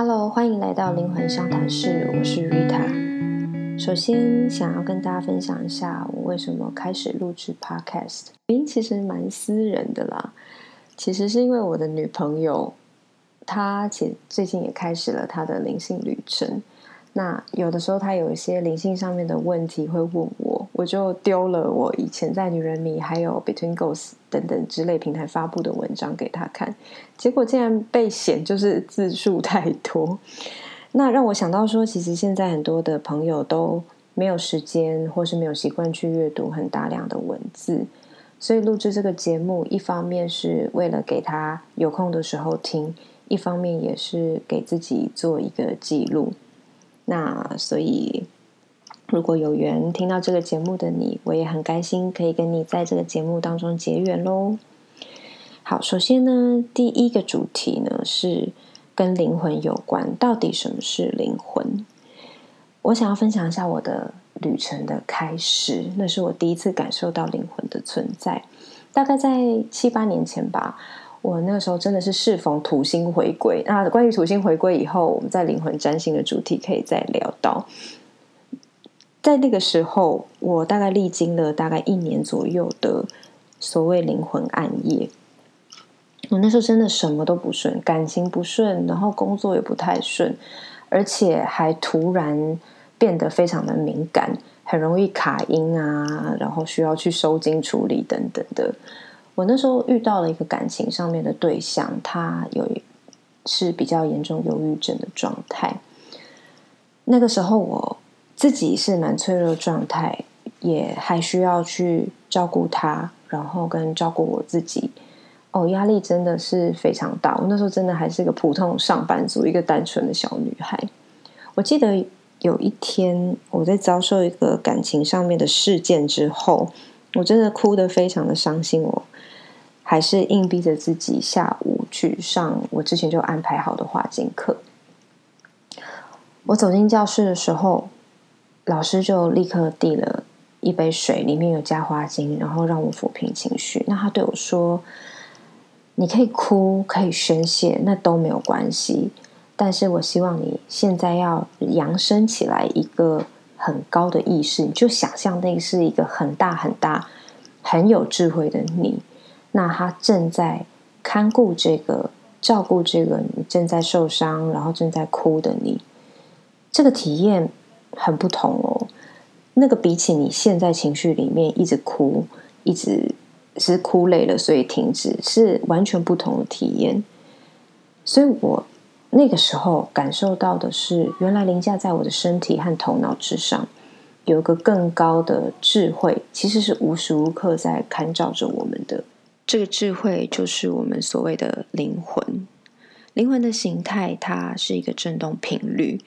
Hello，欢迎来到灵魂商谈室，我是 Rita。首先，想要跟大家分享一下我为什么开始录制 Podcast。原因其实蛮私人的啦，其实是因为我的女朋友，她其最近也开始了她的灵性旅程。那有的时候他有一些灵性上面的问题会问我，我就丢了我以前在女人迷还有 Between Ghosts 等等之类平台发布的文章给他看，结果竟然被嫌就是字数太多。那让我想到说，其实现在很多的朋友都没有时间，或是没有习惯去阅读很大量的文字，所以录制这个节目，一方面是为了给他有空的时候听，一方面也是给自己做一个记录。那所以，如果有缘听到这个节目的你，我也很开心可以跟你在这个节目当中结缘喽。好，首先呢，第一个主题呢是跟灵魂有关，到底什么是灵魂？我想要分享一下我的旅程的开始，那是我第一次感受到灵魂的存在，大概在七八年前吧。我那个时候真的是适逢土星回归。那关于土星回归以后，我们在灵魂占星的主题可以再聊到。在那个时候，我大概历经了大概一年左右的所谓灵魂暗夜。我那时候真的什么都不顺，感情不顺，然后工作也不太顺，而且还突然变得非常的敏感，很容易卡音啊，然后需要去收金处理等等的。我那时候遇到了一个感情上面的对象，他有是比较严重忧郁症的状态。那个时候我自己是蛮脆弱的状态，也还需要去照顾他，然后跟照顾我自己。哦，压力真的是非常大。我那时候真的还是一个普通上班族，一个单纯的小女孩。我记得有一天我在遭受一个感情上面的事件之后，我真的哭得非常的伤心。我。还是硬逼着自己下午去上我之前就安排好的画经课。我走进教室的时候，老师就立刻递了一杯水，里面有加花精，然后让我抚平情绪。那他对我说：“你可以哭，可以宣泄，那都没有关系。但是我希望你现在要扬升起来一个很高的意识，你就想象那个是一个很大很大、很有智慧的你。”那他正在看顾这个、照顾这个你正在受伤、然后正在哭的你，这个体验很不同哦。那个比起你现在情绪里面一直哭、一直是哭累了，所以停止，是完全不同的体验。所以我那个时候感受到的是，原来凌驾在我的身体和头脑之上，有个更高的智慧，其实是无时无刻在看照着我们的。这个智慧就是我们所谓的灵魂。灵魂的形态，它是一个振动频率。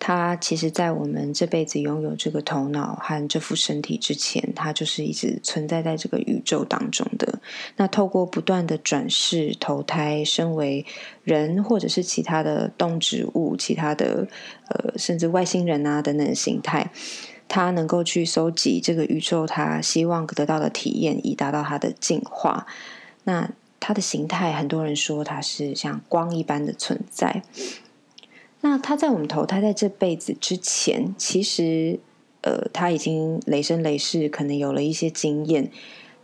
它其实，在我们这辈子拥有这个头脑和这副身体之前，它就是一直存在在这个宇宙当中的。那透过不断的转世投胎，身为人或者是其他的动植物、其他的呃，甚至外星人啊等等形态。他能够去搜集这个宇宙，他希望得到的体验，以达到他的进化。那它的形态，很多人说它是像光一般的存在。他在我们投胎在这辈子之前，其实呃，他已经雷声雷世，可能有了一些经验。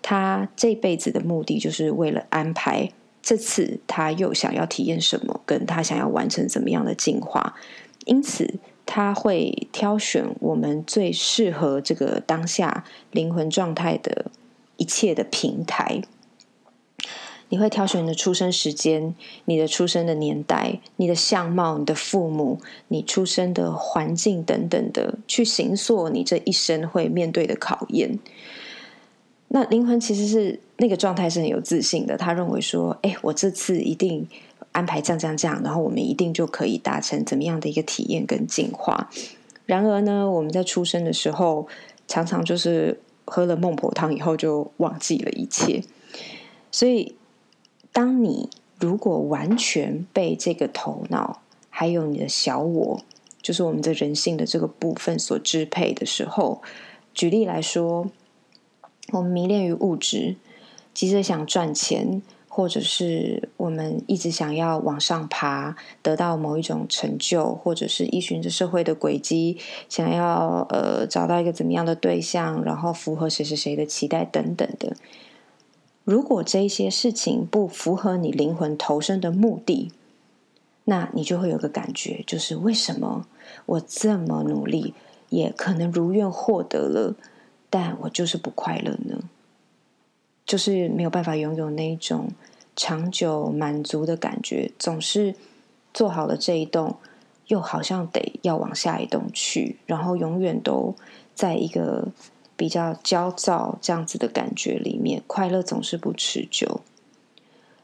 他这辈子的目的，就是为了安排这次他又想要体验什么，跟他想要完成怎么样的进化。因此。他会挑选我们最适合这个当下灵魂状态的一切的平台。你会挑选你的出生时间、你的出生的年代、你的相貌、你的父母、你出生的环境等等的，去行塑你这一生会面对的考验。那灵魂其实是那个状态是很有自信的，他认为说：“哎，我这次一定。”安排这样这样这样，然后我们一定就可以达成怎么样的一个体验跟进化。然而呢，我们在出生的时候，常常就是喝了孟婆汤以后就忘记了一切。所以，当你如果完全被这个头脑还有你的小我，就是我们的人性的这个部分所支配的时候，举例来说，我们迷恋于物质，急着想赚钱。或者是我们一直想要往上爬，得到某一种成就，或者是依循着社会的轨迹，想要呃找到一个怎么样的对象，然后符合谁谁谁的期待等等的。如果这些事情不符合你灵魂投身的目的，那你就会有个感觉，就是为什么我这么努力，也可能如愿获得了，但我就是不快乐呢？就是没有办法拥有那一种长久满足的感觉，总是做好了这一栋，又好像得要往下一栋去，然后永远都在一个。比较焦躁这样子的感觉里面，快乐总是不持久。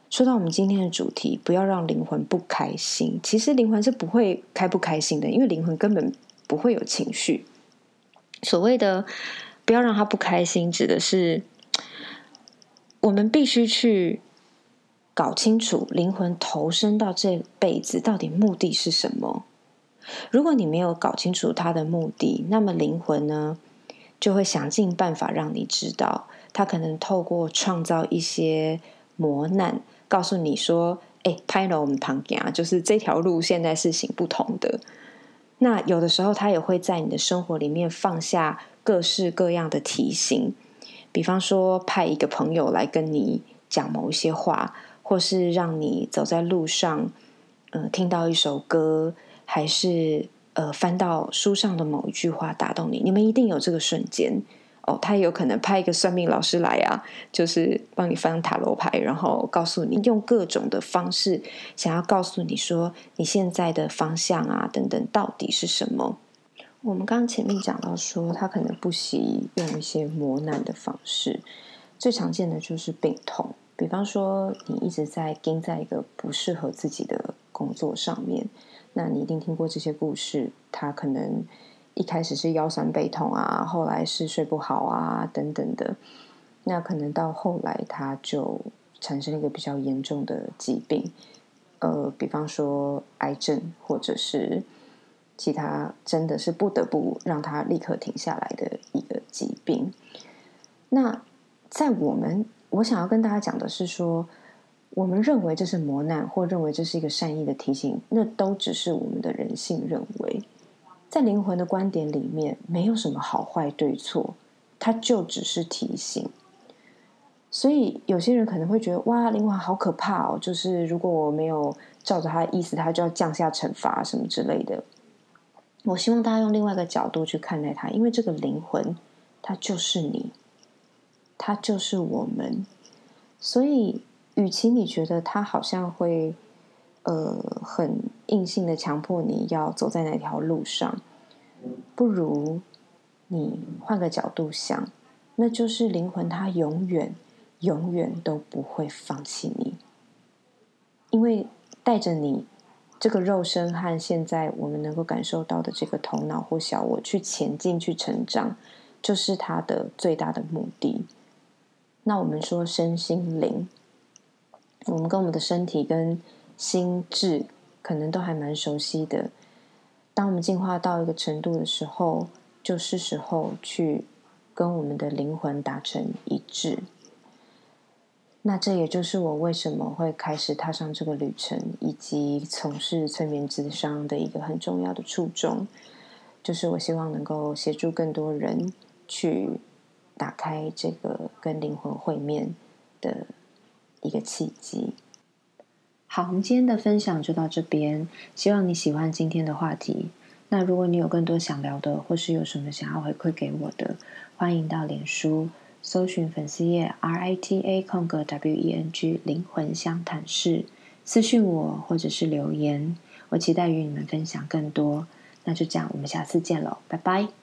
说到我们今天的主题，不要让灵魂不开心。其实灵魂是不会开不开心的，因为灵魂根本不会有情绪。所谓的不要让他不开心，指的是我们必须去搞清楚灵魂投身到这辈子到底目的是什么。如果你没有搞清楚他的目的，那么灵魂呢？就会想尽办法让你知道，他可能透过创造一些磨难，告诉你说：“哎，拍了我们旁边啊，就是这条路现在是行不通的。”那有的时候，他也会在你的生活里面放下各式各样的提醒，比方说派一个朋友来跟你讲某一些话，或是让你走在路上，呃，听到一首歌，还是。呃，翻到书上的某一句话打动你，你们一定有这个瞬间哦。他有可能派一个算命老师来啊，就是帮你翻塔罗牌，然后告诉你用各种的方式，想要告诉你说你现在的方向啊等等到底是什么。我们刚刚前面讲到说，他可能不惜用一些磨难的方式，最常见的就是病痛。比方说，你一直在盯在一个不适合自己的工作上面。那你一定听过这些故事，他可能一开始是腰酸背痛啊，后来是睡不好啊等等的，那可能到后来他就产生了一个比较严重的疾病，呃，比方说癌症，或者是其他真的是不得不让他立刻停下来的一个疾病。那在我们，我想要跟大家讲的是说。我们认为这是磨难，或认为这是一个善意的提醒，那都只是我们的人性认为。在灵魂的观点里面，没有什么好坏对错，它就只是提醒。所以有些人可能会觉得，哇，灵魂好可怕哦！就是如果我没有照着他的意思，他就要降下惩罚什么之类的。我希望大家用另外一个角度去看待它，因为这个灵魂，它就是你，它就是我们，所以。与其你觉得他好像会，呃，很硬性的强迫你要走在哪条路上，不如你换个角度想，那就是灵魂它永远、永远都不会放弃你，因为带着你这个肉身和现在我们能够感受到的这个头脑或小我去前进、去成长，就是他的最大的目的。那我们说身心灵。我们跟我们的身体跟心智可能都还蛮熟悉的。当我们进化到一个程度的时候，就是时候去跟我们的灵魂达成一致。那这也就是我为什么会开始踏上这个旅程，以及从事催眠智商的一个很重要的初衷，就是我希望能够协助更多人去打开这个跟灵魂会面的。一个契机。好，我们今天的分享就到这边。希望你喜欢今天的话题。那如果你有更多想聊的，或是有什么想要回馈给我的，欢迎到脸书搜寻粉丝页 R I T A 空格 W E N G 灵魂相谈室私讯我，或者是留言。我期待与你们分享更多。那就这样，我们下次见喽，拜拜。